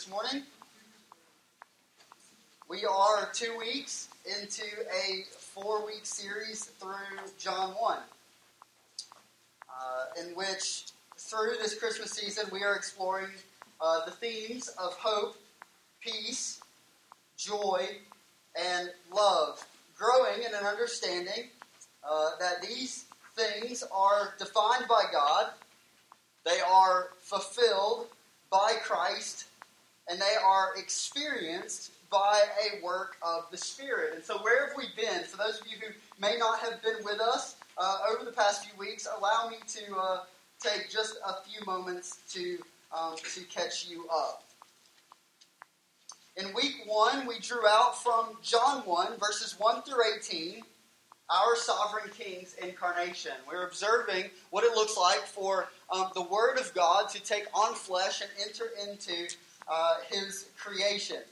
this morning. We are two weeks into a four week series through John 1, uh, in which, through this Christmas season, we are exploring uh, the themes of hope, peace, joy, and love, growing in an understanding uh, that these things are defined by God they are fulfilled by Christ and they are experienced by a work of the Spirit. And so, where have we been? For those of you who may not have been with us uh, over the past few weeks, allow me to uh, take just a few moments to, um, to catch you up. In week one, we drew out from John 1, verses 1 through 18, our sovereign king's incarnation. We're observing what it looks like for um, the Word of God to take on flesh and enter into uh, His creation.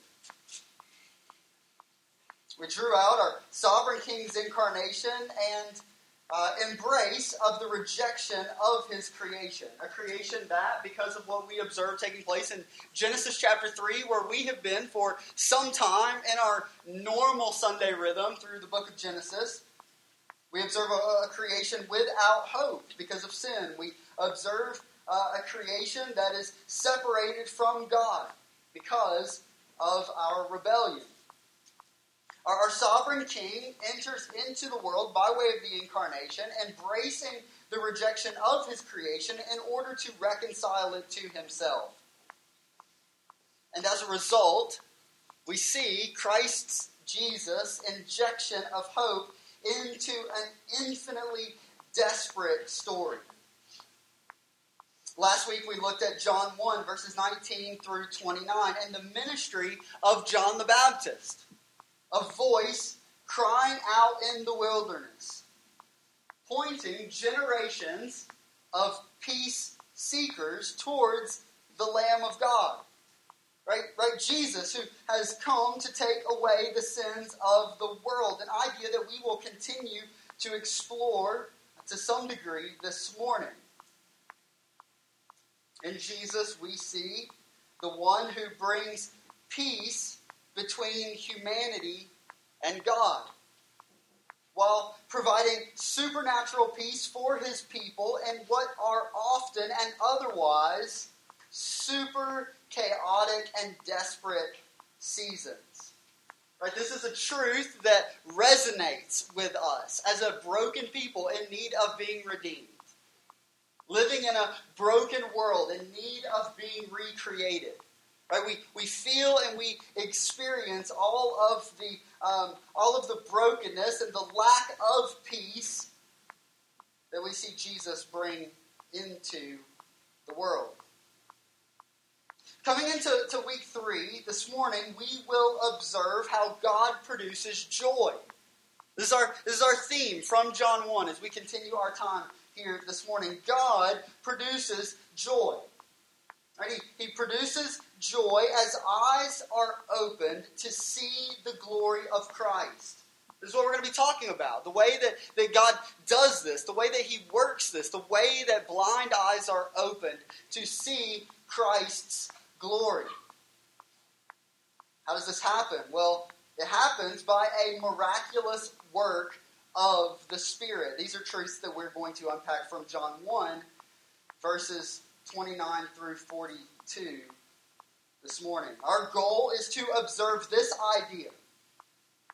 We drew out our sovereign king's incarnation and uh, embrace of the rejection of his creation. A creation that, because of what we observe taking place in Genesis chapter 3, where we have been for some time in our normal Sunday rhythm through the book of Genesis, we observe a, a creation without hope because of sin. We observe uh, a creation that is separated from God because of our rebellion. Our, our sovereign king enters into the world by way of the incarnation, embracing the rejection of his creation in order to reconcile it to himself. And as a result, we see Christ's Jesus injection of hope into an infinitely desperate story. Last week we looked at John 1, verses 19 through 29, and the ministry of John the Baptist. A voice crying out in the wilderness, pointing generations of peace seekers towards the Lamb of God. Right, right, Jesus, who has come to take away the sins of the world, an idea that we will continue to explore to some degree this morning. In Jesus, we see the one who brings peace between humanity and God, while providing supernatural peace for his people in what are often and otherwise super chaotic and desperate seasons. Right? This is a truth that resonates with us as a broken people in need of being redeemed living in a broken world in need of being recreated. Right? We, we feel and we experience all of the um, all of the brokenness and the lack of peace that we see Jesus bring into the world. Coming into to week three, this morning, we will observe how God produces joy. This is our, this is our theme from John 1 as we continue our time here this morning. God produces joy. Right? He, he produces joy as eyes are opened to see the glory of Christ. This is what we're going to be talking about. The way that, that God does this, the way that He works this, the way that blind eyes are opened to see Christ's glory. How does this happen? Well, it happens by a miraculous work of the Spirit. These are truths that we're going to unpack from John 1, verses 29 through 42 this morning. Our goal is to observe this idea.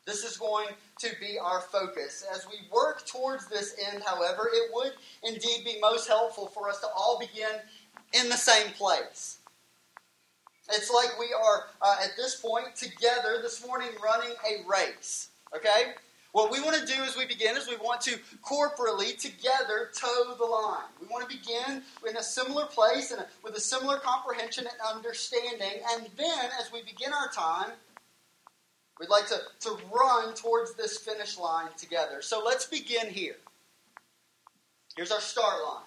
This is going to be our focus. As we work towards this end, however, it would indeed be most helpful for us to all begin in the same place. It's like we are, uh, at this point, together this morning running a race. Okay? What we want to do as we begin is we want to corporately together toe the line. We want to begin in a similar place and with a similar comprehension and understanding. And then as we begin our time, we'd like to, to run towards this finish line together. So let's begin here. Here's our start line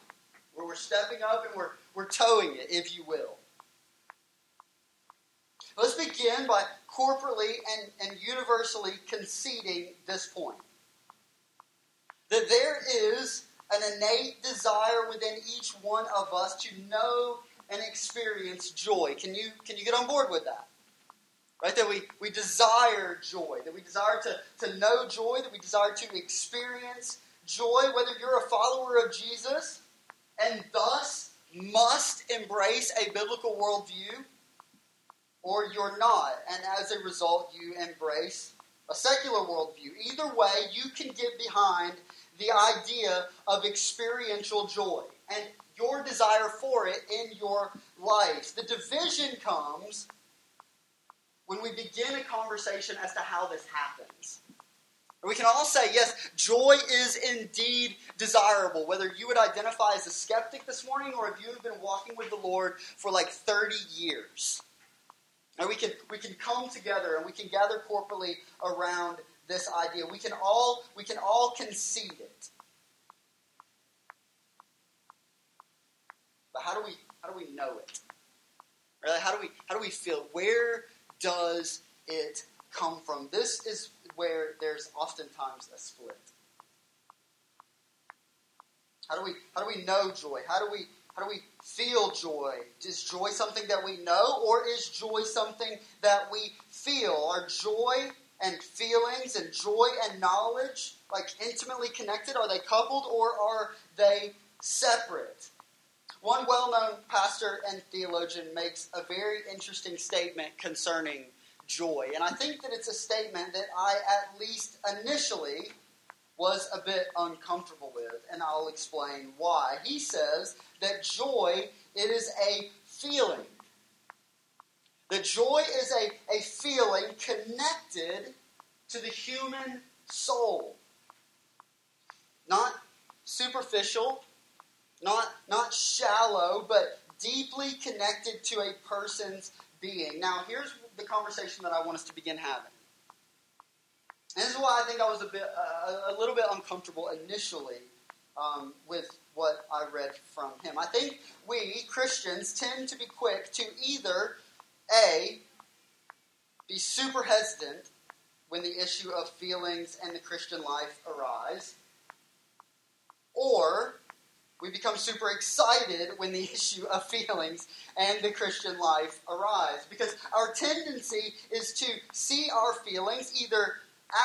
where we're stepping up and we're, we're toeing it, if you will. Let's begin by corporately and, and universally conceding this point that there is an innate desire within each one of us to know and experience joy. Can you, can you get on board with that? Right? That we, we desire joy, that we desire to, to know joy, that we desire to experience joy, whether you're a follower of Jesus and thus must embrace a biblical worldview, or you're not, and as a result, you embrace a secular worldview. Either way, you can get behind the idea of experiential joy and your desire for it in your life. The division comes when we begin a conversation as to how this happens. We can all say, yes, joy is indeed desirable. Whether you would identify as a skeptic this morning or if you have been walking with the Lord for like 30 years. And we can, we can come together and we can gather corporately around this idea. We can all, we can all concede it. But how do we, how do we know it? Really, how do we, how do we feel? Where does it come from? This is where there's oftentimes a split. How do we, how do we know joy? How do we, how do we feel joy? Is joy something that we know, or is joy something that we feel? Are joy and feelings and joy and knowledge like intimately connected? Are they coupled, or are they separate? One well known pastor and theologian makes a very interesting statement concerning joy. And I think that it's a statement that I, at least initially, was a bit uncomfortable with, and I'll explain why. He says that joy it is a feeling. That joy is a, a feeling connected to the human soul. Not superficial, not, not shallow, but deeply connected to a person's being. Now, here's the conversation that I want us to begin having. This is why I think I was a bit, uh, a little bit uncomfortable initially um, with what I read from him. I think we Christians tend to be quick to either a be super hesitant when the issue of feelings and the Christian life arise, or we become super excited when the issue of feelings and the Christian life arise. Because our tendency is to see our feelings either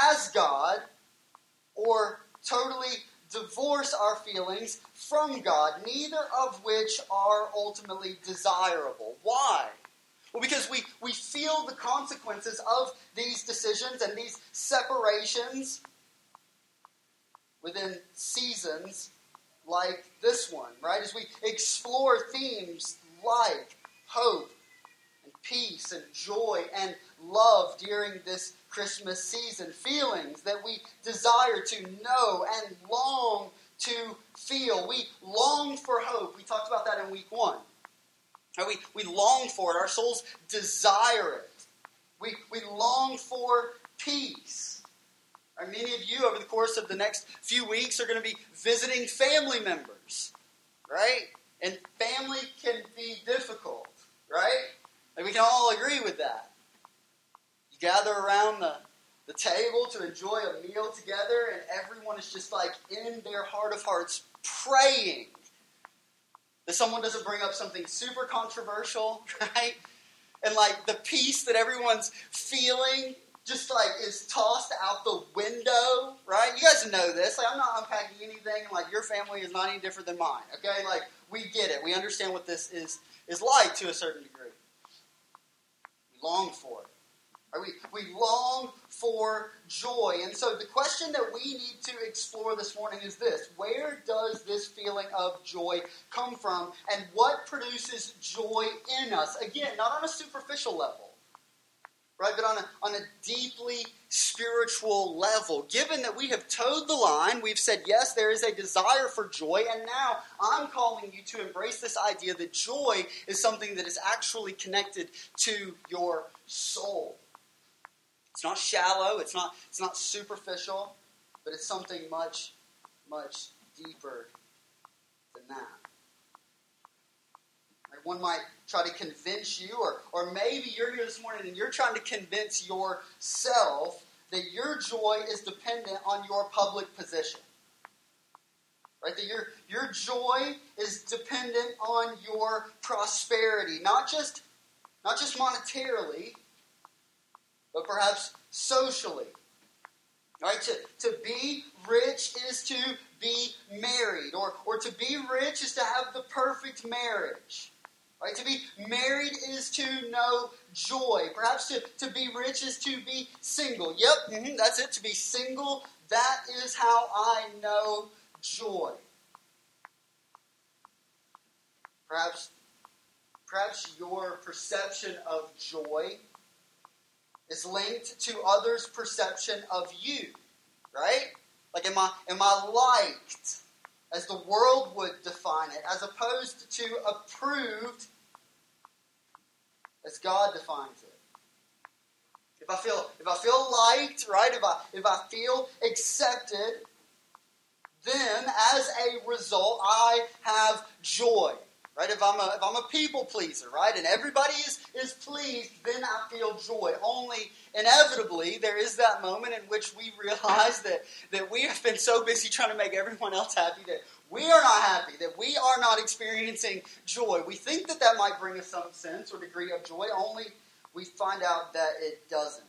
as God or totally divorce our feelings from God, neither of which are ultimately desirable. Why? Well, because we, we feel the consequences of these decisions and these separations within seasons like this one, right? As we explore themes like hope and peace and joy and love during this Christmas season, feelings that we desire to know and long to feel. We long for hope. We talked about that in week one. We, we long for it. Our souls desire it. We, we long for peace. Many of you, over the course of the next few weeks, are going to be visiting family members, right? And family can be difficult, right? And we can all agree with that. Gather around the, the table to enjoy a meal together, and everyone is just like in their heart of hearts praying that someone doesn't bring up something super controversial, right? And like the peace that everyone's feeling just like is tossed out the window, right? You guys know this. Like I'm not unpacking anything. Like your family is not any different than mine. Okay, like we get it. We understand what this is is like to a certain degree. We long for it. We, we long for joy. And so the question that we need to explore this morning is this Where does this feeling of joy come from? And what produces joy in us? Again, not on a superficial level right? But on a, on a deeply spiritual level. Given that we have toed the line, we've said, yes, there is a desire for joy, and now I'm calling you to embrace this idea that joy is something that is actually connected to your soul. It's not shallow, it's not, it's not superficial, but it's something much, much deeper than that. One might try to convince you, or, or maybe you're here this morning and you're trying to convince yourself that your joy is dependent on your public position. Right? That your, your joy is dependent on your prosperity, not just, not just monetarily, but perhaps socially. Right? To, to be rich is to be married, or, or to be rich is to have the perfect marriage. Right? To be married is to know joy. Perhaps to, to be rich is to be single. Yep, mm-hmm, that's it. To be single, that is how I know joy. Perhaps, perhaps your perception of joy is linked to others' perception of you, right? Like, am I, am I liked as the world would define it, as opposed to approved as God defines it? If I feel if I feel liked, right? If I if I feel accepted, then as a result, I have joy. Right? If I'm a if I'm a people pleaser, right, and everybody is, is pleased, then I feel joy. Only inevitably there is that moment in which we realize that, that we have been so busy trying to make everyone else happy that we are not happy, that we are not experiencing joy. We think that that might bring us some sense or degree of joy, only we find out that it doesn't.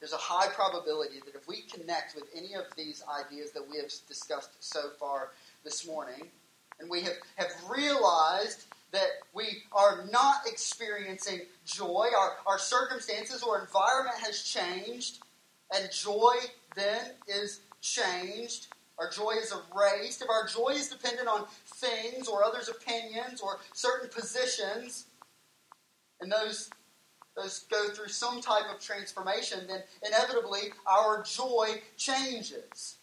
There's a high probability that if we connect with any of these ideas that we have discussed so far this morning, and we have, have realized that we are not experiencing joy, our, our circumstances or environment has changed, and joy then is changed. Our joy is erased. If our joy is dependent on things or others' opinions or certain positions, and those go through some type of transformation, then inevitably our joy changes.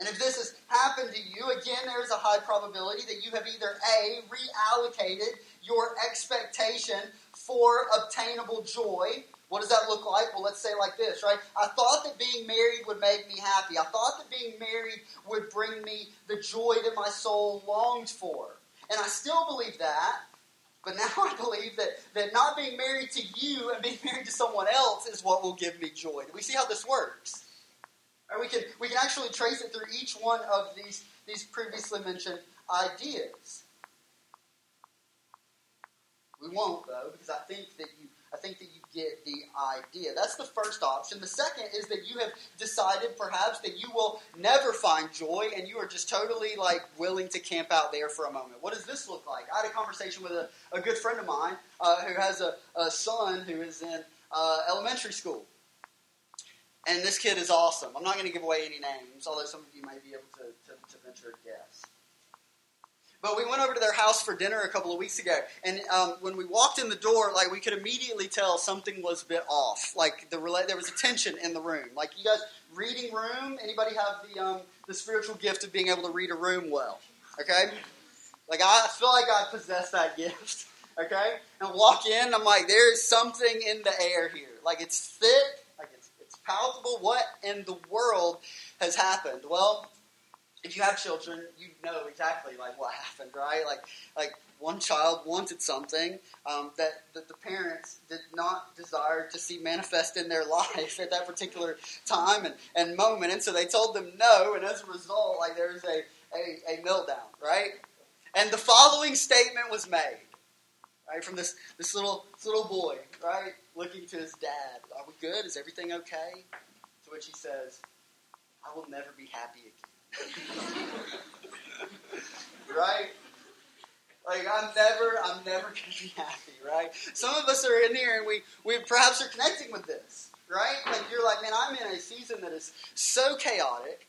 And if this has happened to you, again, there's a high probability that you have either A, reallocated your expectation for obtainable joy. What does that look like? Well, let's say like this, right? I thought that being married would make me happy. I thought that being married would bring me the joy that my soul longed for. And I still believe that, but now I believe that, that not being married to you and being married to someone else is what will give me joy. We see how this works? Or we can, we can actually trace it through each one of these, these previously mentioned ideas. We won't, though, because I think that you I think that you get the idea. That's the first option. The second is that you have decided perhaps that you will never find joy and you are just totally like willing to camp out there for a moment. What does this look like? I had a conversation with a, a good friend of mine uh, who has a, a, son who is in uh, elementary school. And this kid is awesome. I'm not going to give away any names, although some of you may be able to, to, to venture a guess. But we went over to their house for dinner a couple of weeks ago, and um, when we walked in the door, like we could immediately tell something was a bit off. Like the there was a tension in the room. Like you guys, reading room. Anybody have the um, the spiritual gift of being able to read a room well? Okay, like I feel like I possess that gift. Okay, and walk in, I'm like, there is something in the air here. Like it's thick, like it's it's palpable. What in the world has happened? Well, if you have children, you know exactly like what happened, right? Like, like one child wanted something um, that, that the parents did not desire to see manifest in their life at that particular time and, and moment, and so they told them no, and as a result, like there's a, a, a meltdown, right? And the following statement was made, right, from this, this little this little boy, right, looking to his dad. Are we good? Is everything okay? To which he says, I will never be happy again. Right? Like I'm never, I'm never gonna be happy, right? Some of us are in here and we, we perhaps are connecting with this, right? Like you're like, man, I'm in a season that is so chaotic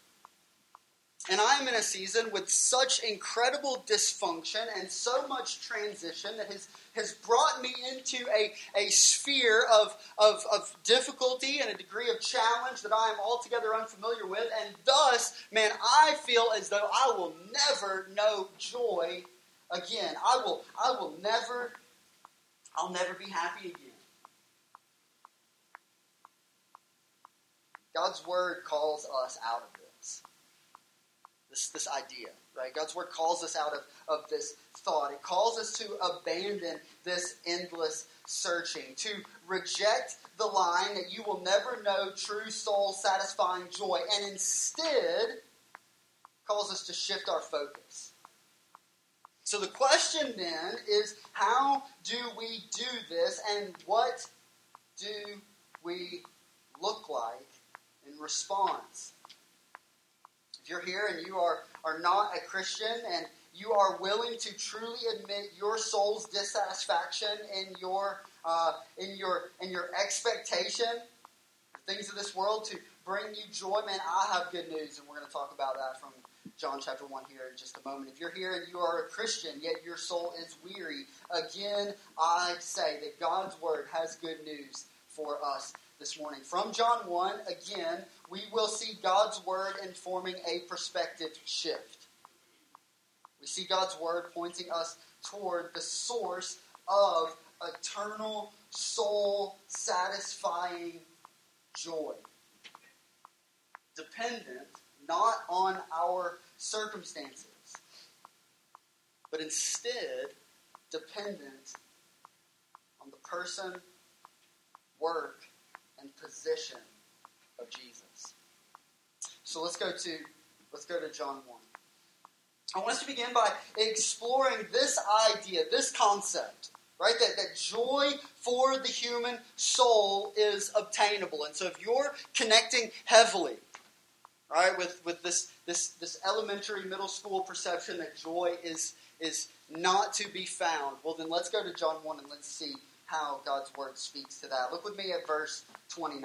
and I am in a season with such incredible dysfunction and so much transition that has, has brought me into a, a sphere of, of, of difficulty and a degree of challenge that I am altogether unfamiliar with. And thus, man, I feel as though I will never know joy again. I will, I will never, I'll never be happy again. God's word calls us out of it. This, this idea, right? God's word calls us out of, of this thought. It calls us to abandon this endless searching, to reject the line that you will never know true soul satisfying joy, and instead calls us to shift our focus. So the question then is how do we do this, and what do we look like in response? If you're here and you are, are not a Christian and you are willing to truly admit your soul's dissatisfaction in your uh, in your in your expectation, things of this world to bring you joy, man, I have good news, and we're going to talk about that from John chapter 1 here in just a moment. If you're here and you are a Christian, yet your soul is weary, again, I say that God's word has good news for us this morning. From John 1, again, we will see God's word informing a perspective shift. We see God's word pointing us toward the source of eternal, soul satisfying joy. Dependent not on our circumstances, but instead dependent on the person, work, and position of Jesus. So let's go to let's go to John 1. I want us to begin by exploring this idea, this concept, right? That, that joy for the human soul is obtainable. And so if you're connecting heavily, right, with, with this, this, this elementary middle school perception that joy is, is not to be found, well, then let's go to John 1 and let's see how God's word speaks to that. Look with me at verse 29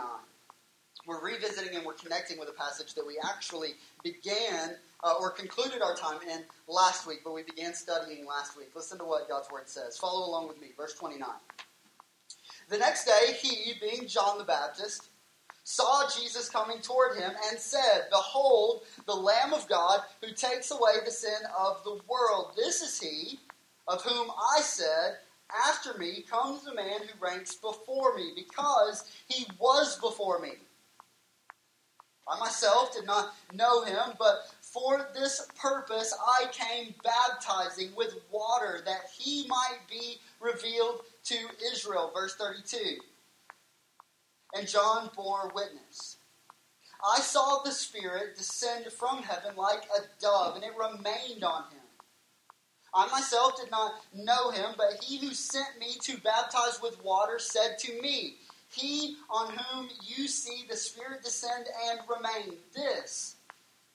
we're revisiting and we're connecting with a passage that we actually began uh, or concluded our time in last week, but we began studying last week. Listen to what God's Word says. Follow along with me. Verse 29. The next day, he, being John the Baptist, saw Jesus coming toward him and said, Behold, the Lamb of God who takes away the sin of the world. This is he of whom I said, After me comes the man who ranks before me, because he was before me. I myself did not know him, but for this purpose I came baptizing with water that he might be revealed to Israel. Verse 32. And John bore witness. I saw the Spirit descend from heaven like a dove, and it remained on him. I myself did not know him, but he who sent me to baptize with water said to me, he on whom you see the Spirit descend and remain. This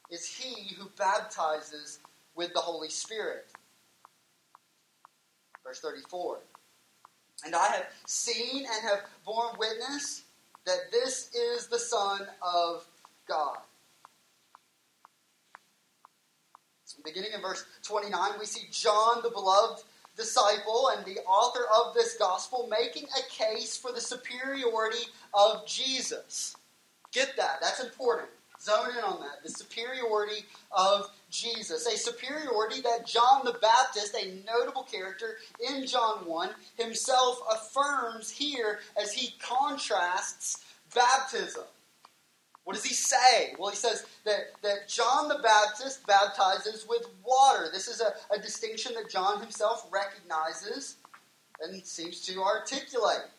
is he who baptizes with the Holy Spirit. Verse 34. And I have seen and have borne witness that this is the Son of God. Beginning in verse 29, we see John, the beloved disciple and the author of this gospel making a case for the superiority of Jesus. Get that, that's important. Zone in on that. The superiority of Jesus. A superiority that John the Baptist, a notable character in John 1, himself affirms here as he contrasts baptism. What does he say? Well, he says that, that John the Baptist baptizes with water. This is a, a distinction that John himself recognizes and seems to articulate.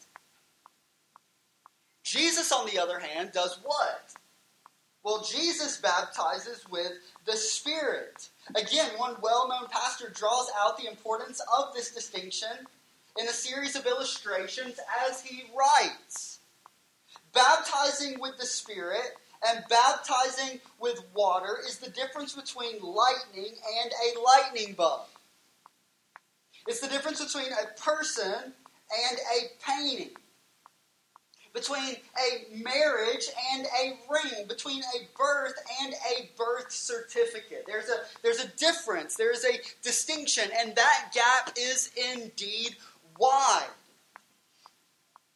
Jesus, on the other hand, does what? Well, Jesus baptizes with the Spirit. Again, one well known pastor draws out the importance of this distinction in a series of illustrations as he writes baptizing with the Spirit and baptizing with water is the difference between lightning and a lightning bug. It's the difference between a person and a painting, between a marriage and a ring, between a birth and a birth certificate. There's a, there's a difference, there is a distinction, and that gap is indeed wide.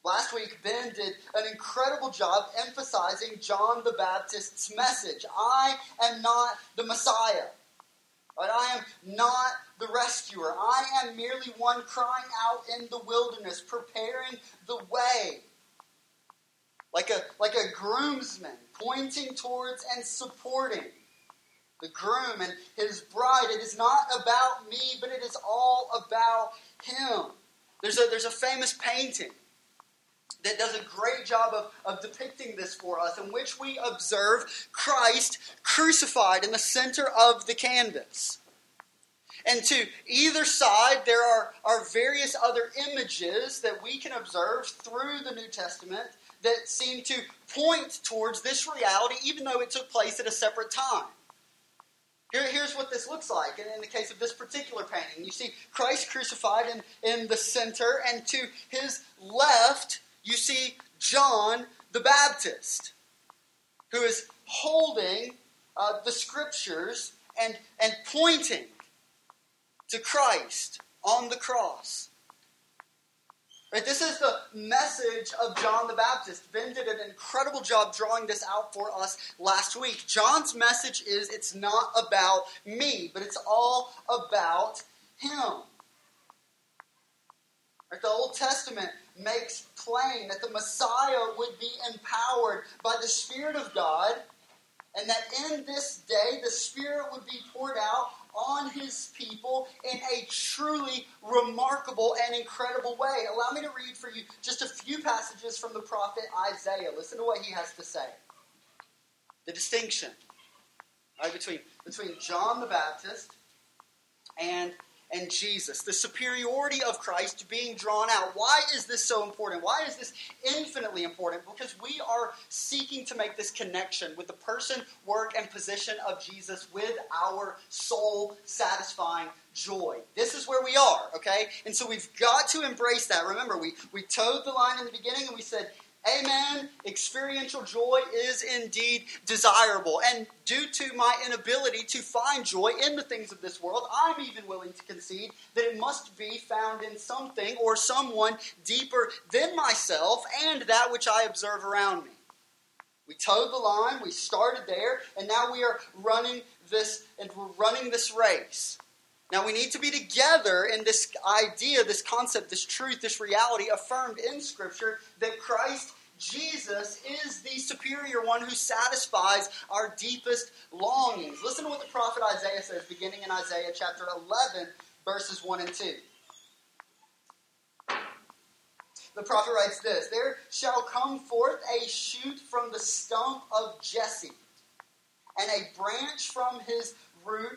Last week, Ben did an incredible job emphasizing John the Baptist's message I am not the Messiah. Right? I am not the rescuer. I am merely one crying out in the wilderness, preparing the way. Like a, like a groomsman pointing towards and supporting the groom and his bride. It is not about me, but it is all about him. There's a, there's a famous painting that does a great job of, of depicting this for us, in which we observe Christ crucified in the center of the canvas. And to either side, there are, are various other images that we can observe through the New Testament that seem to point towards this reality, even though it took place at a separate time. Here, here's what this looks like in, in, the case of this particular painting. You see Christ crucified in, in the center, and to his left, you see John the Baptist, who is holding uh, the scriptures and, and pointing to Christ on the cross. Right, this is the message of John the Baptist. Ben did an incredible job drawing this out for us last week. John's message is it's not about me, but it's all about him. Right, the Old Testament makes plain that the Messiah would be empowered by the Spirit of God, and that in this day the Spirit would be poured out on his people in a truly remarkable and incredible way. Allow me to read for you just a few passages from the prophet Isaiah. Listen to what he has to say. The distinction right, between, between John the Baptist and and Jesus, the superiority of Christ being drawn out. Why is this so important? Why is this infinitely important? Because we are seeking to make this connection with the person, work, and position of Jesus with our soul satisfying joy. This is where we are, okay? And so we've got to embrace that. Remember, we, we toed the line in the beginning and we said, Amen. Experiential joy is indeed desirable. And due to my inability to find joy in the things of this world, I'm even willing to concede that it must be found in something or someone deeper than myself and that which I observe around me. We toed the line, we started there, and now we are running this and we're running this race. Now we need to be together in this idea, this concept, this truth, this reality affirmed in Scripture that Christ Jesus is the superior one who satisfies our deepest longings. Listen to what the prophet Isaiah says, beginning in Isaiah chapter 11, verses 1 and 2. The prophet writes this There shall come forth a shoot from the stump of Jesse, and a branch from his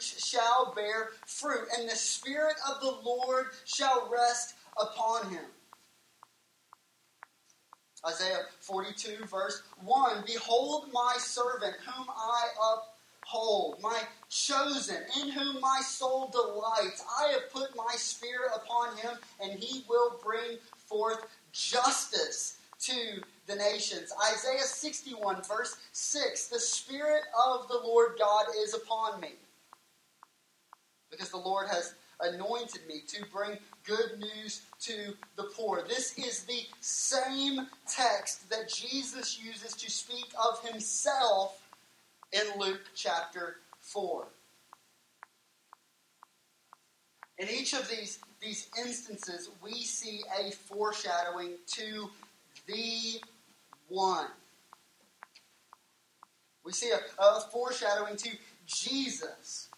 shall bear fruit, and the Spirit of the Lord shall rest upon him. Isaiah 42, verse 1 Behold my servant, whom I uphold, my chosen, in whom my soul delights. I have put my spirit upon him, and he will bring forth justice to the nations. Isaiah 61, verse 6 The Spirit of the Lord God is upon me because the Lord has anointed me to bring good news to the poor. This is the same text that Jesus uses to speak of himself in Luke chapter 4. In each of these, these instances, we see a foreshadowing to the one. We see a, a foreshadowing to Jesus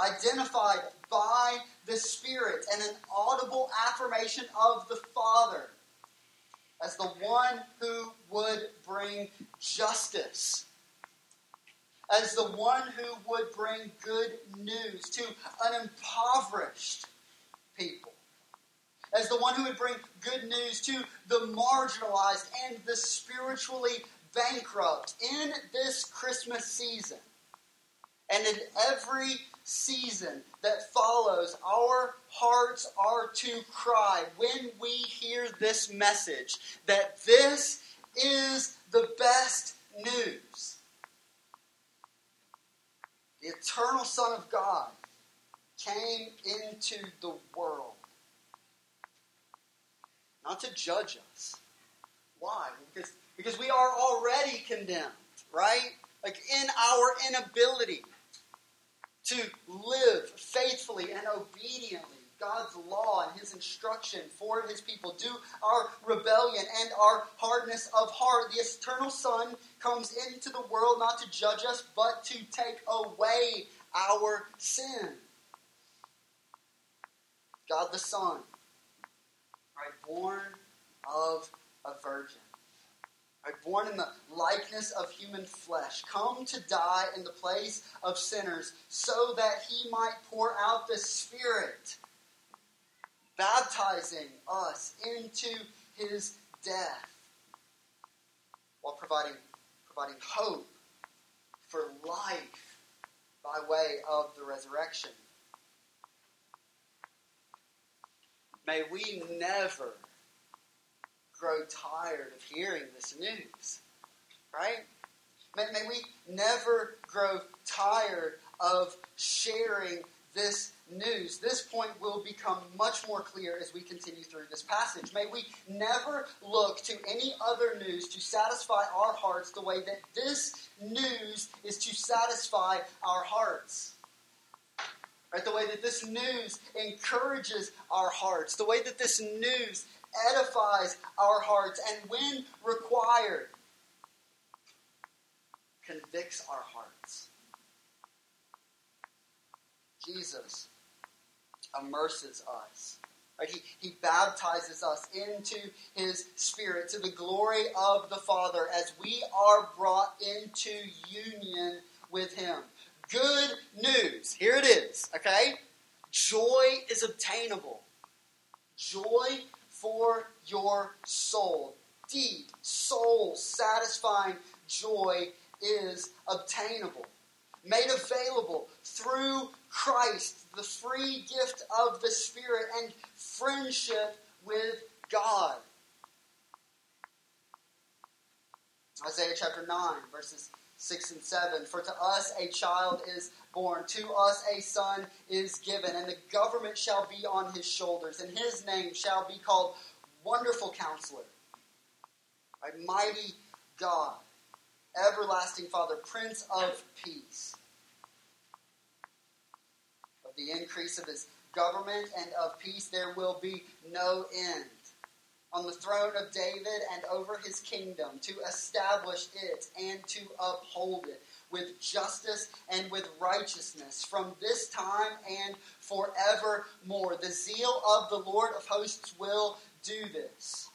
identified by the Spirit and an audible affirmation of the Father as the one who would bring justice, as the one who would bring good news to an impoverished people, as the one who would bring good news to the marginalized and the spiritually bankrupt in this Christmas season. And in every season that follows, our hearts are to cry when we hear this message that this is the best news. The eternal Son of God came into the world not to judge us. Why? Because, because we are already condemned, right? Like in our inability to live faithfully and obediently God's law and His instruction for His people, do our rebellion and our hardness of heart. The eternal Son comes into the world not to judge us, but to take away our sin. God the Son, right, born of a virgin. Right, born in the likeness of human flesh, come to die in the place of sinners, so that he might pour out the Spirit, baptizing us into his death, while providing, providing hope for life by way of the resurrection. May we never grow tired of hearing this news, right? May, may we never grow tired of sharing this news. This point will become much more clear as we continue through this passage. May we never look to any other news to satisfy our hearts the way that this news is to satisfy our hearts. Right? The way that this news encourages our hearts, the way that this news edifies our hearts, and when required, convicts our hearts. Jesus immerses us. Right? He, he baptizes us into his spirit to the glory of the Father as we are brought into union with him. Good news. Here it is, okay? Joy is obtainable. Joy for your soul. Deep, soul satisfying joy is obtainable, made available through Christ, the free gift of the Spirit, and friendship with God. Isaiah chapter 9, verses 6 and 7. For to us a child is born, to us a son is given, and the government shall be on his shoulders, and his name shall be called Wonderful Counselor, a mighty God, everlasting Father, Prince of Peace. Of the increase of his government and of peace there will be no end. On the throne of David and over his kingdom, to establish it and to uphold it with justice and with righteousness from this time and forevermore. The zeal of the Lord of hosts will do this.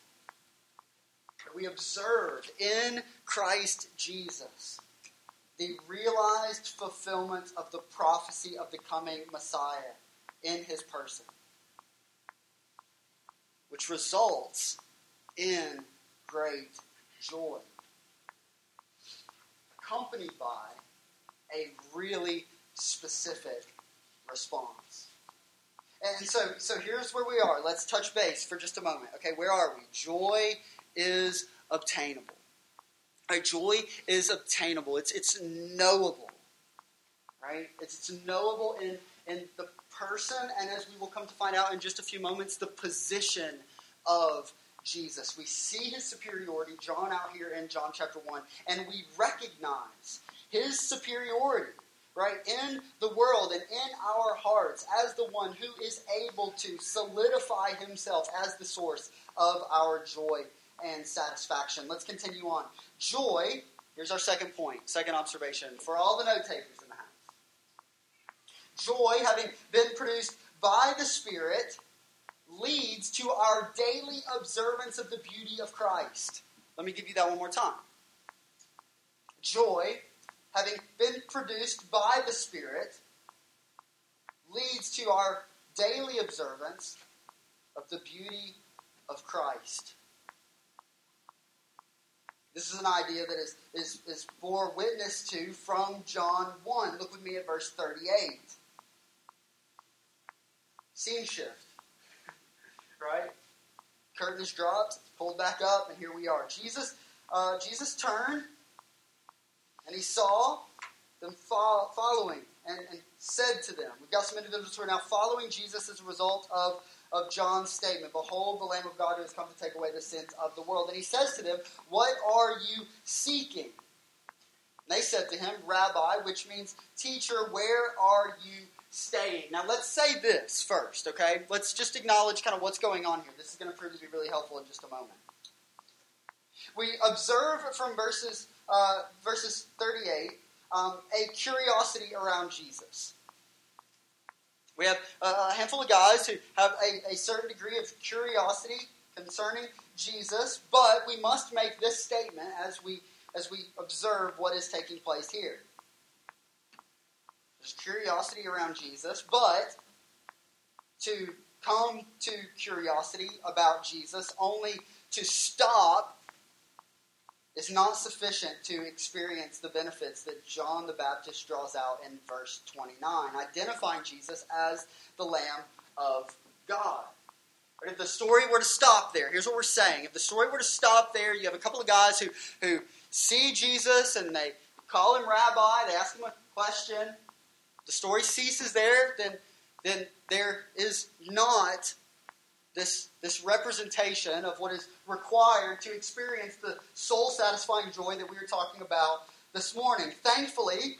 We observe in Christ Jesus the realized fulfillment of the prophecy of the coming Messiah in his person which results in great joy, accompanied by a really specific response. And so, so here's where we are. Let's touch base for just a moment. Okay, where are we? Joy is obtainable. Right, joy is obtainable. It's it's knowable. Right? It's, it's knowable in in the person, and as we will come to find out in just a few moments, the position of Jesus. We see his superiority drawn out here in John chapter 1, and we recognize his superiority, right, in the world and in our hearts as the one who is able to solidify himself as the source of our joy and satisfaction. Let's continue on. Joy, here's our second point, second observation for all the note takers in the house. Joy, having been produced by the Spirit, leads to our daily observance of the beauty of Christ. Let me give you that one more time. Joy, having been produced by the Spirit, leads to our daily observance of the beauty of Christ. This is an idea that is, is, is bore witness to from John 1. Look with me at verse 38. Scene shift right? Curtain is dropped, pulled back up, and here we are. Jesus, uh, Jesus turned, and he saw them fo- following, and, and, said to them, we've got some individuals who are now following Jesus as a result of, of John's statement, Behold the Lamb of God who has come to take away the sins of the world. And he says to them, What are you seeking? And they said to him, Rabbi, which means teacher, where are you staying. Now, let's say this first, okay? Let's just acknowledge kind of what's going on here. This is going to prove to be really helpful in just a moment. We observe from verses uh, verses 38 um, a curiosity around Jesus. We have a handful of guys who have a, a certain degree of curiosity concerning Jesus, but we must make this statement as we as we observe what is taking place here. Curiosity around Jesus, but to come to curiosity about Jesus only to stop is not sufficient to experience the benefits that John the Baptist draws out in verse 29, identifying Jesus as the Lamb of God. But if the story were to stop there, here's what we're saying. If the story were to stop there, you have a couple of guys who, who see Jesus and they call him rabbi, they ask him a question. The story ceases there, then, then there is not this, this representation of what is required to experience the soul satisfying joy that we were talking about this morning. Thankfully,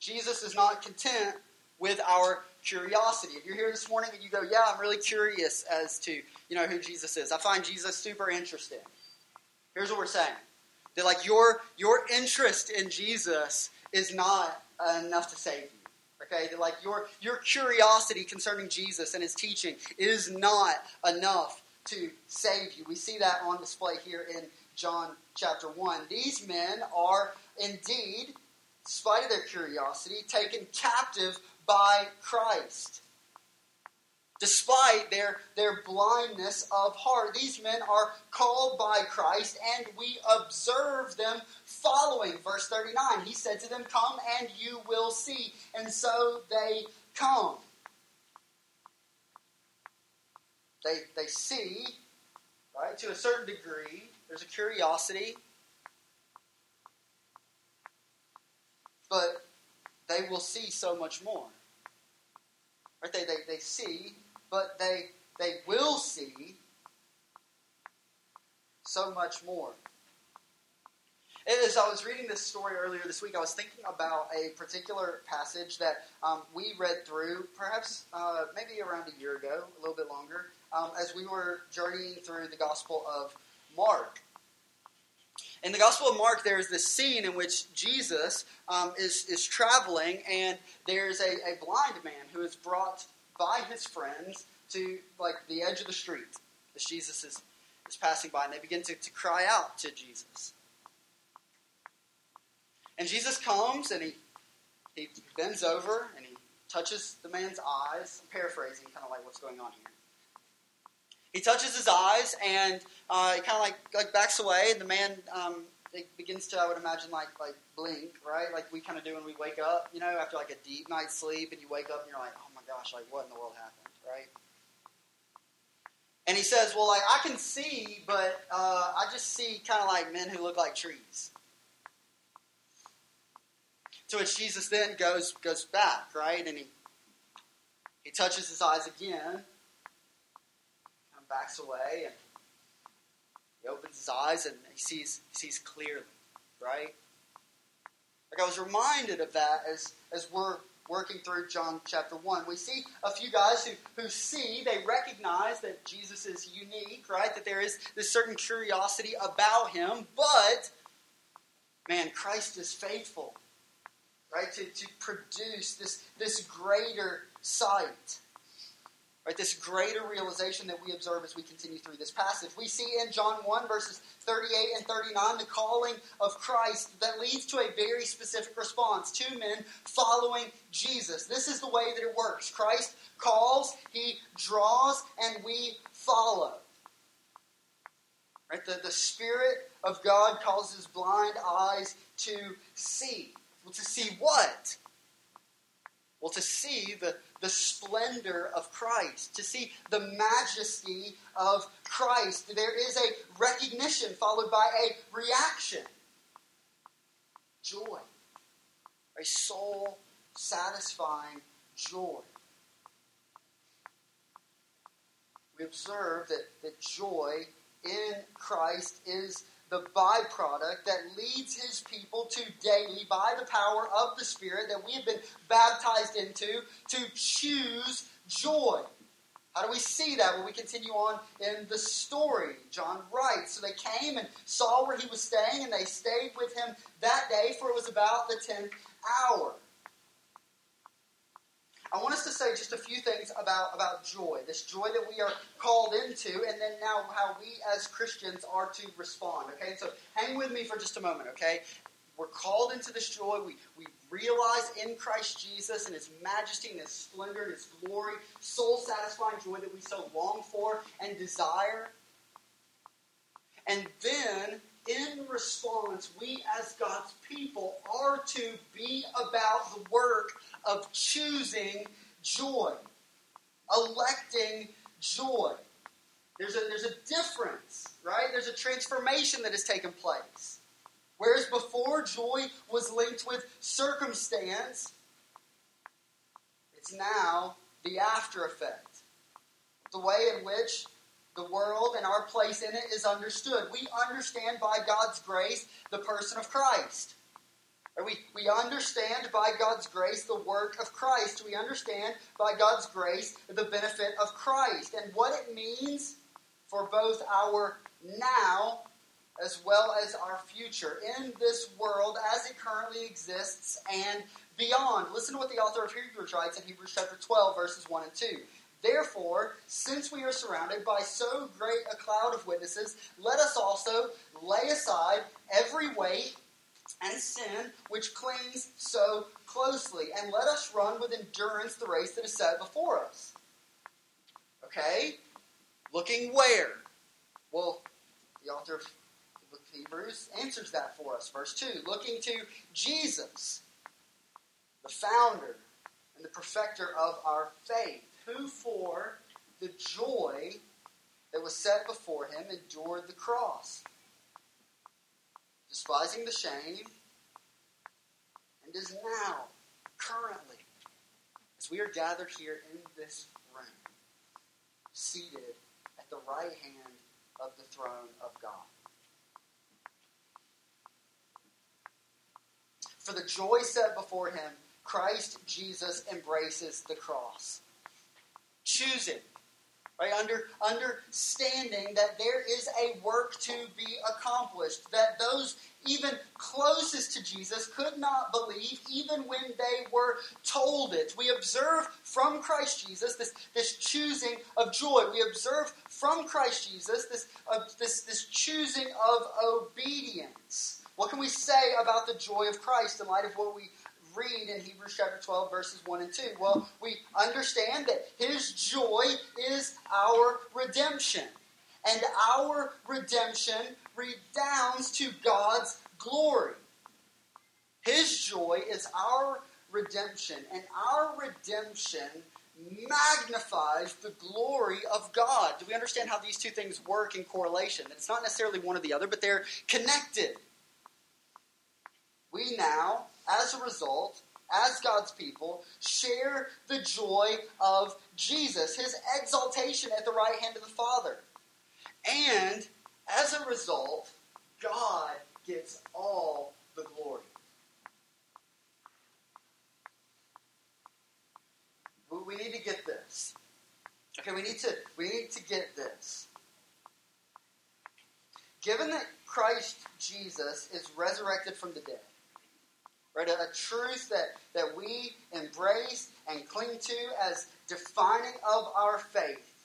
Jesus is not content with our curiosity. If you're here this morning and you go, Yeah, I'm really curious as to you know who Jesus is. I find Jesus super interesting. Here's what we're saying. That like your your interest in Jesus is not enough to save you. Okay, like your your curiosity concerning Jesus and his teaching is not enough to save you. We see that on display here in John chapter 1. These men are indeed, spite of their curiosity, taken captive by Christ. Despite their, their blindness of heart, these men are called by Christ, and we observe them following. Verse 39 He said to them, Come and you will see. And so they come. They, they see, right, to a certain degree. There's a curiosity. But they will see so much more. Right? They, they, they see, but they, they will see so much more. As I was reading this story earlier this week, I was thinking about a particular passage that um, we read through, perhaps uh, maybe around a year ago, a little bit longer, um, as we were journeying through the Gospel of Mark. In the Gospel of Mark, there's this scene in which Jesus um, is, is traveling, and there's a, a blind man who is brought by his friends to like the edge of the street as Jesus is, is passing by, and they begin to, to cry out to Jesus. And Jesus comes and he, he bends over and he touches the man's eyes. I'm paraphrasing kind of like what's going on here. He touches his eyes and uh, he kind of like like backs away, and the man um, begins to, I would imagine, like like blink, right? Like we kind of do when we wake up, you know, after like a deep night's sleep, and you wake up and you're like, oh gosh, like what in the world happened, right? And he says, well, like I can see, but uh, I just see kind of like men who look like trees. To which Jesus then goes goes back, right, and he he touches his eyes again and backs away and he opens his eyes and he sees he sees clearly, right? Like I was reminded of that as as we're working through John chapter 1. We see a few guys who, who see, they recognize that Jesus is unique, right? That there is this certain curiosity about him, but man, Christ is faithful, right? To, to produce this, this greater sight. Right, this greater realization that we observe as we continue through this passage. We see in John 1, verses 38 and 39, the calling of Christ that leads to a very specific response. Two men following Jesus. This is the way that it works. Christ calls, he draws, and we follow. Right? The, the Spirit of God causes blind eyes to see. Well, to see what? Well, to see the, the splendor of Christ, to see the majesty of Christ. There is a recognition followed by a reaction. Joy. A soul satisfying joy. We observe that, that joy in Christ is the byproduct that leads his people to daily, by the power of the Spirit that we have been baptized into, to choose joy. How do we see that? Well, we continue on in the story. John writes So they came and saw where he was staying, and they stayed with him that day, for it was about the tenth hour. I want us to say just a few things about, about joy, this joy that we are called into, and then now how we as Christians are to respond. Okay, so hang with me for just a moment, okay? We're called into this joy. We, we realize in Christ Jesus and His majesty and His splendor and His glory, soul satisfying joy that we so long for and desire. And then, in response, we as God's people are to be about the work of choosing joy, electing joy. There's a, there's a difference, right? There's a transformation that has taken place. Whereas before joy was linked with circumstance, it's now the after effect. The way in which the world and our place in it is understood. We understand by God's grace the person of Christ. We, we understand by God's grace the work of Christ. We understand by God's grace the benefit of Christ and what it means for both our now as well as our future in this world as it currently exists and beyond. Listen to what the author of Hebrews writes in Hebrews chapter 12, verses 1 and 2. Therefore, since we are surrounded by so great a cloud of witnesses, let us also lay aside every weight and sin which clings so closely, and let us run with endurance the race that is set before us. Okay? Looking where? Well, the author of Hebrews answers that for us. Verse 2 Looking to Jesus, the founder and the perfecter of our faith, who for the joy that was set before him endured the cross despising the shame, and is now, currently, as we are gathered here in this room, seated at the right hand of the throne of God. For the joy set before him, Christ Jesus embraces the cross. Choosing Right? Under, understanding that there is a work to be accomplished, that those even closest to Jesus could not believe even when they were told it. We observe from Christ Jesus this, this choosing of joy. We observe from Christ Jesus this, uh, this, this choosing of obedience. What can we say about the joy of Christ in light of what we read in Hebrews chapter 12, verses 1 and 2? Well, we understand that his joy is our redemption. And our redemption redounds to God's glory. His joy is our redemption, and our redemption magnifies the glory of God. Do we understand how these two things work in correlation? It's not necessarily one or the other, but they're connected. We now as a result, as God's people, share the joy of Jesus, his exaltation at the right hand of the Father. And as a result, God gets all the glory. We need to get this. Okay, we need to we need to get this. Given that Christ Jesus is resurrected from the dead, right? A, a, truth that, that we embrace and cling to as defining of our faith.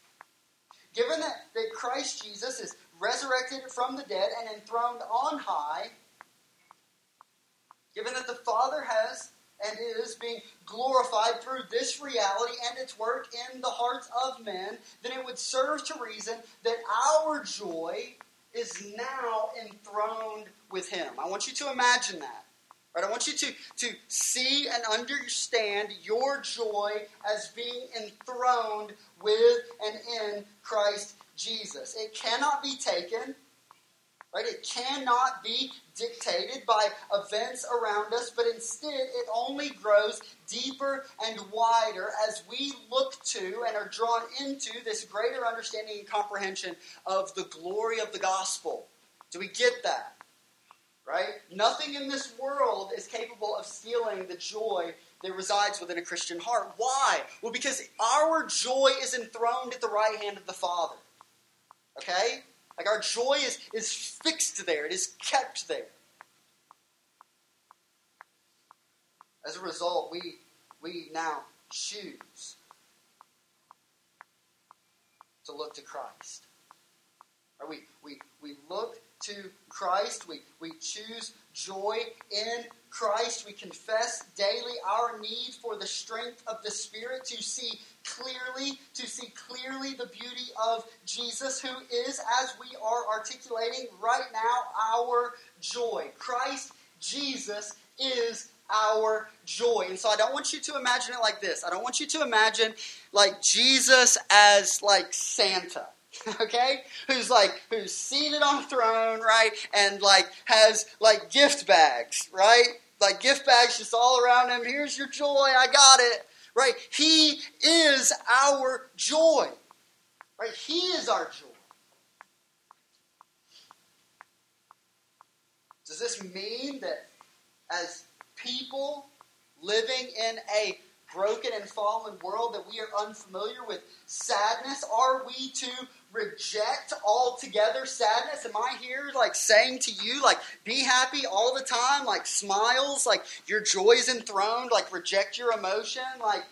Given that, that Christ Jesus is resurrected from the dead and enthroned on high, given that the Father has and is being glorified through this reality and its work in the hearts of men, then it would serve to reason that our joy is now enthroned with Him. I want you to imagine that. Right? I want you to, to see and understand your joy as being enthroned with and in Christ Jesus. It cannot be taken, right? It cannot be dictated by events around us, but instead it only grows deeper and wider as we look to and are drawn into this greater understanding and comprehension of the glory of the gospel. Do we get that? Right? Nothing in this world is capable of stealing the joy that resides within a Christian heart. Why? Well, because our joy is enthroned at the right hand of the Father. Okay? Like our joy is, is fixed there, it is kept there. As a result, we, we now choose to look to Christ. Or we, we, we look to Christ. We, we choose joy in Christ. We confess daily our need for the strength of the Spirit to see clearly, to see clearly the beauty of Jesus, who is, as we are articulating right now, our joy. Christ Jesus is our joy. And so I don't want you to imagine it like this. I don't want you to imagine like Jesus as like Santa. Okay? Who's like who's seated on a throne, right? And like has like gift bags, right? Like gift bags just all around him. Here's your joy. I got it. Right? He is our joy. Right? He is our joy. Does this mean that as people living in a broken and fallen world that we are unfamiliar with sadness? Are we to reject altogether sadness? Am I here like saying to you, like, be happy all the time, like smiles, like your joy is enthroned, like reject your emotion, like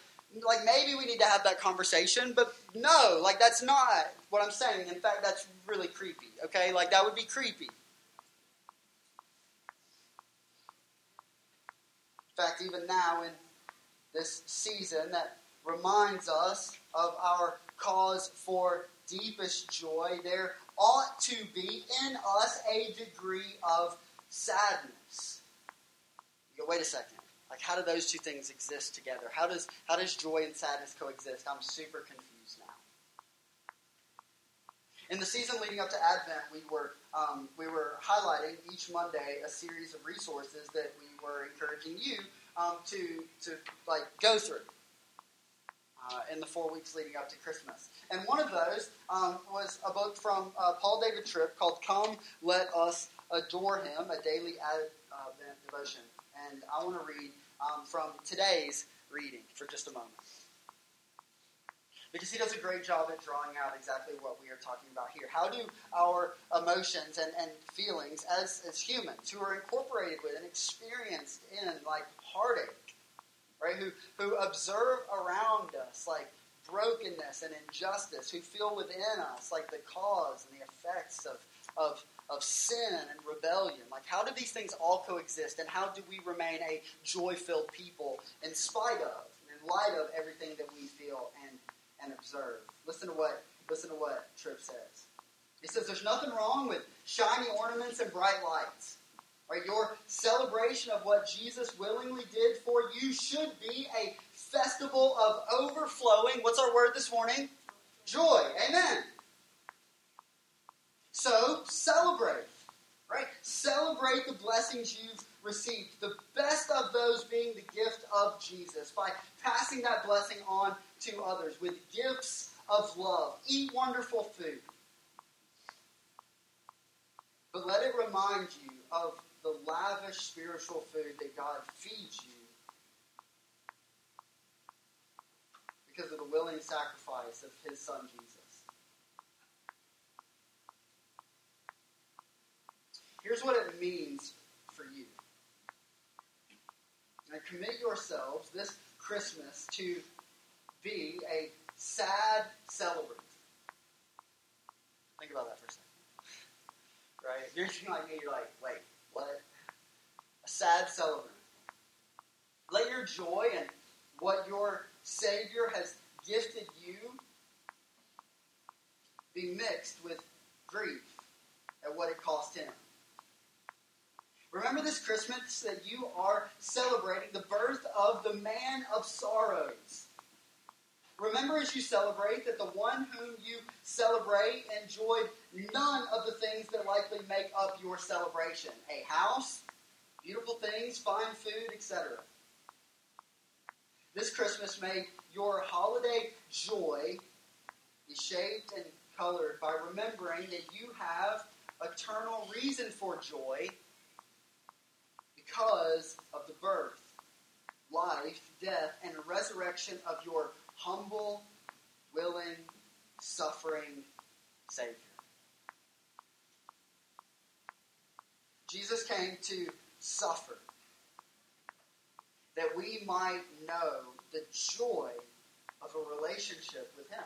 like maybe we need to have that conversation, but no, like that's not what I'm saying. In fact, that's really creepy. Okay, like that would be creepy. In fact, even now in this season that reminds us of our cause for deepest joy, there ought to be in us a degree of sadness. You go, wait a second. Like, how do those two things exist together? How does, how does joy and sadness coexist? I'm super confused now. In the season leading up to Advent, we were um, we were highlighting each Monday a series of resources that we were encouraging you um, to to like go through uh, in the four weeks leading up to Christmas. And one of those um, was a book from uh, Paul David Tripp called "Come, Let Us Adore Him: A Daily Advent Devotion." And I want to read um, from today's reading for just a moment because he does a great job at drawing out exactly what we are talking about here. How do our emotions and, and feelings as, as humans who are incorporated with and experienced in like heartache, right? Who, who observe around us like brokenness and injustice, who feel within us like the cause and the effects of, of, of sin and rebellion. Like, how do these things all coexist, and how do we remain a joy filled people in spite of, in light of everything that we feel and and observe. Listen to what listen to what Tripp says. He says there's nothing wrong with shiny ornaments and bright lights. Right? Your celebration of what Jesus willingly did for you should be a festival of overflowing. What's our word this morning? Joy. Amen. So celebrate. Right? Celebrate the blessings you've received. The best of those being the gift of Jesus by passing that blessing on to others with gifts of love. Eat wonderful food. But let it remind you of the lavish spiritual food that God feeds you because of the willing sacrifice of his son Jesus. Here's what it means for you. And commit yourselves this Christmas to be a sad celebrant. Think about that for a second. Right? You're like me, you're like, wait, A sad celebrant. Let your joy and what your Savior has gifted you be mixed with grief at what it cost him. Remember this Christmas that you are celebrating the birth of the man of sorrows. Remember as you celebrate that the one whom you celebrate enjoyed none of the things that likely make up your celebration a house, beautiful things, fine food, etc. This Christmas, may your holiday joy be shaped and colored by remembering that you have eternal reason for joy because of the birth life, death, and resurrection of your humble, willing, suffering Savior. Jesus came to suffer that we might know the joy of a relationship with Him.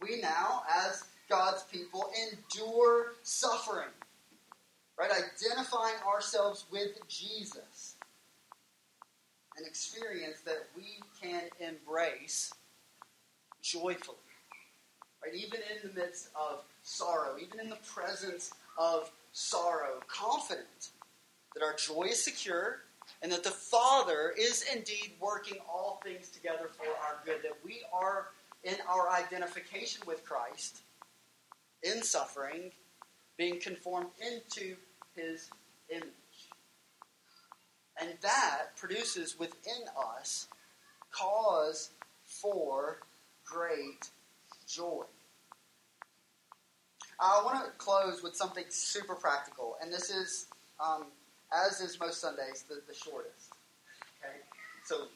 We now, as God's people, endure suffering, right? Identifying ourselves with Jesus. An experience that we can embrace joyfully, right? Even in the midst of sorrow, even in the presence of sorrow, confident that our joy is secure and that the Father is indeed working all things together for our good, that we are in our identification with Christ, in suffering, being conformed into his image. And that produces within us cause for great joy. I want to close with something super practical, and this is, um, as is most Sundays, the, the shortest. Okay? So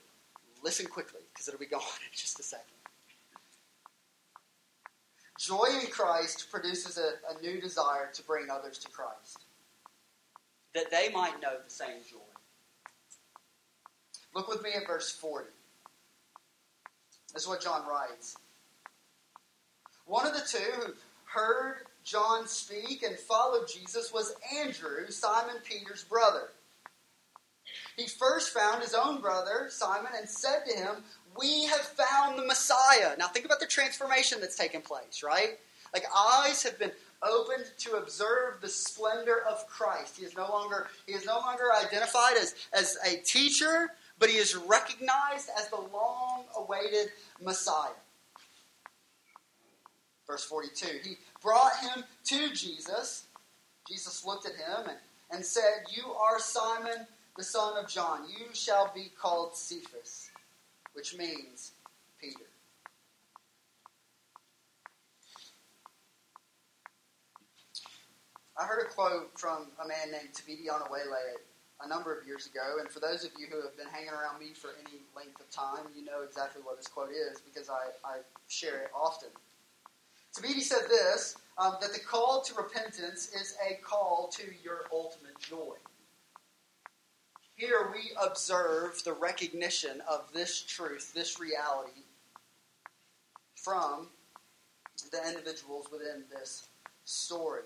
listen quickly, because it'll be gone in just a second. Joy in Christ produces a, a new desire to bring others to Christ, that they might know the same joy. Look with me at verse 40. This is what John writes. One of the two who heard John speak and followed Jesus was Andrew, Simon Peter's brother. He first found his own brother, Simon, and said to him, We have found the Messiah. Now think about the transformation that's taken place, right? Like eyes have been opened to observe the splendor of Christ. He is no longer, he is no longer identified as, as a teacher, but he is recognized as the long awaited Messiah. Verse 42 He brought him to Jesus. Jesus looked at him and, and said, You are Simon, the son of John. You shall be called Cephas, which means Peter. I heard a quote from a man named Thabiti Anyabwile a number of years ago, and for those of you who have been hanging around me for any length of time, you know exactly what this quote is because I, I share it often. Thabiti said this um, that the call to repentance is a call to your ultimate joy. Here we observe the recognition of this truth, this reality, from the individuals within this story.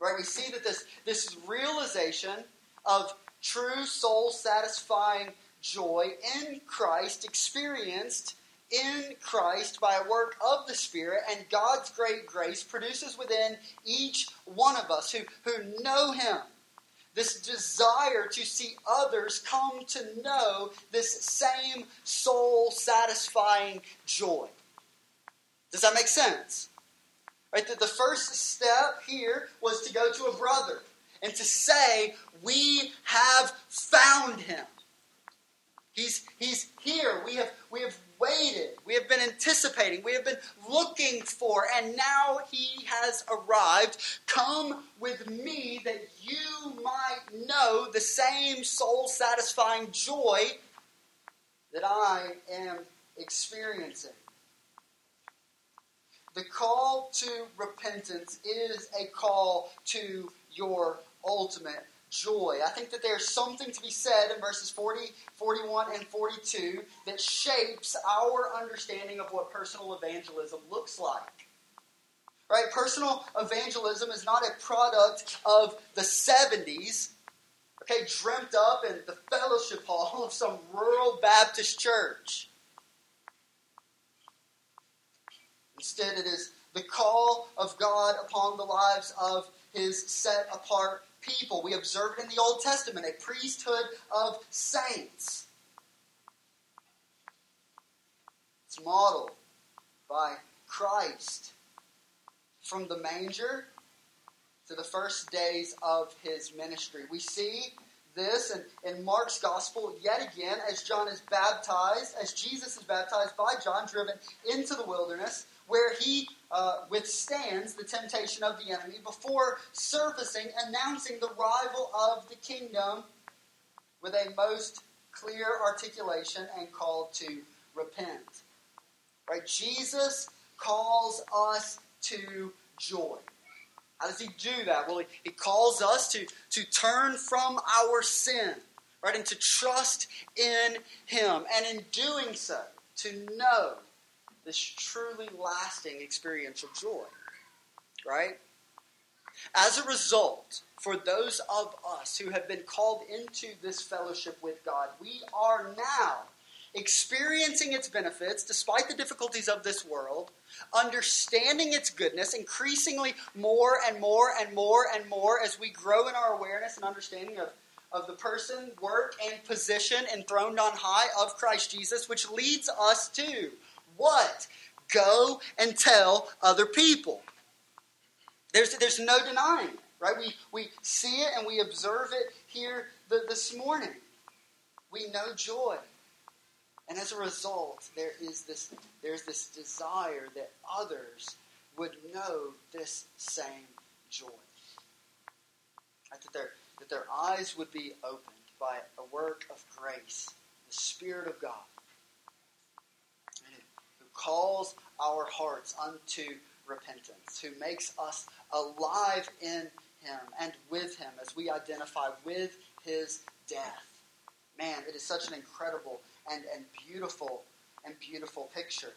Right? We see that this, this realization of true soul satisfying joy in Christ experienced in Christ by a work of the Spirit and God's great grace produces within each one of us who, who know Him this desire to see others come to know this same soul satisfying joy. Does that make sense? Right? That the first step here was to go to a brother and to say, We have found him. He's, he's here. We have, we have waited. We have been anticipating. We have been looking for. And now he has arrived. Come with me that you might know the same soul satisfying joy that I am experiencing. The call to repentance is a call to your ultimate joy. I think that there's something to be said in verses 40, 41, and 42 that shapes our understanding of what personal evangelism looks like. Right? Personal evangelism is not a product of the 70s, okay, dreamt up in the fellowship hall of some rural Baptist church. Instead, it is the call of God upon the lives of his set apart people. We observe it in the Old Testament, a priesthood of saints. It's modeled by Christ from the manger to the first days of his ministry. We see this in, in Mark's gospel yet again as John is baptized, as Jesus is baptized by John, driven into the wilderness, where he uh, withstands the temptation of the enemy before surfacing, announcing the rival of the kingdom with a most clear articulation and call to repent. Right? Jesus calls us to joy. How does he do that? Well, he, he calls us to, to turn from our sin, right, and to trust in him. And in doing so, to know this truly lasting experiential joy, right? As a result, for those of us who have been called into this fellowship with God, we are now experiencing its benefits despite the difficulties of this world, understanding its goodness increasingly more and more and more and more as we grow in our awareness and understanding of, of the person, work, and position enthroned on high of Christ Jesus, which leads us to what? Go and tell other people. There's, there's no denying it, right? We, we see it and we observe it here the, this morning. We know joy. And as a result, there is this, there's this desire that others would know this same joy. Right? That, their, that their eyes would be opened by a work of grace, the Spirit of God, calls our hearts unto repentance, who makes us alive in Him and with Him as we identify with His death. Man, it is such an incredible and, and beautiful and beautiful picture.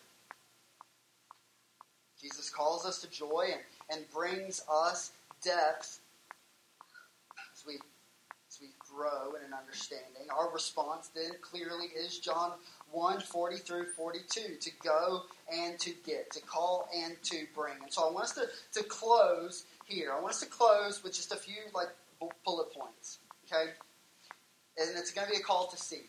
Jesus calls us to joy and, and brings us depth as we, grow in an understanding. Our response then clearly is John 1 40 through 42 to go and to get, to call and to bring. And so I want us to, to close here. I want us to close with just a few like bullet points. Okay? And it's going to be a call to see.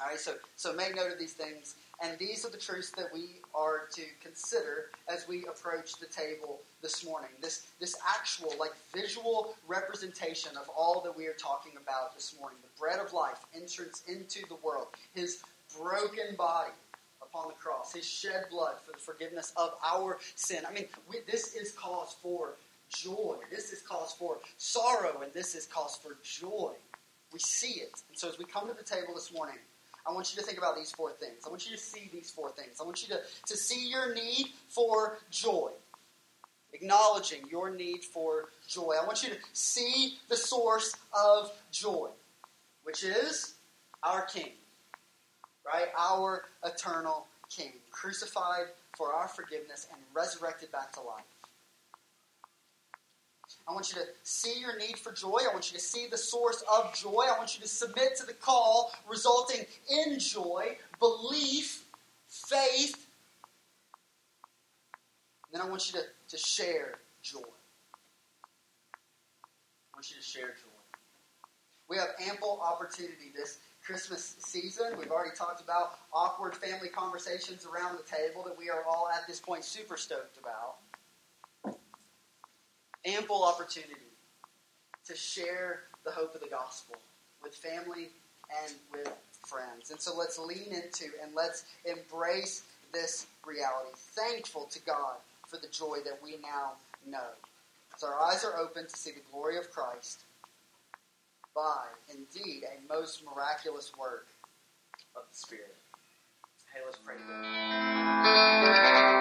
All right, so, so make note of these things. And these are the truths that we are to consider as we approach the table this morning. This, this actual, like visual representation of all that we are talking about this morning. The bread of life, entrance into the world, his broken body upon the cross, his shed blood for the forgiveness of our sin. I mean, we, this is cause for joy. This is cause for sorrow, and this is cause for joy. We see it. And so as we come to the table this morning, I want you to think about these four things. I want you to see these four things. I want you to, to see your need for joy, acknowledging your need for joy. I want you to see the source of joy, which is our King, right? Our eternal King, crucified for our forgiveness and resurrected back to life. I want you to see your need for joy. I want you to see the source of joy. I want you to submit to the call resulting in joy, belief, faith. And then I want you to, to share joy. I want you to share joy. We have ample opportunity this Christmas season. We've already talked about awkward family conversations around the table that we are all at this point super stoked about ample opportunity to share the hope of the gospel with family and with friends. And so let's lean into and let's embrace this reality. Thankful to God for the joy that we now know. So our eyes are open to see the glory of Christ by, indeed, a most miraculous work of the Spirit. Hey, let's pray together.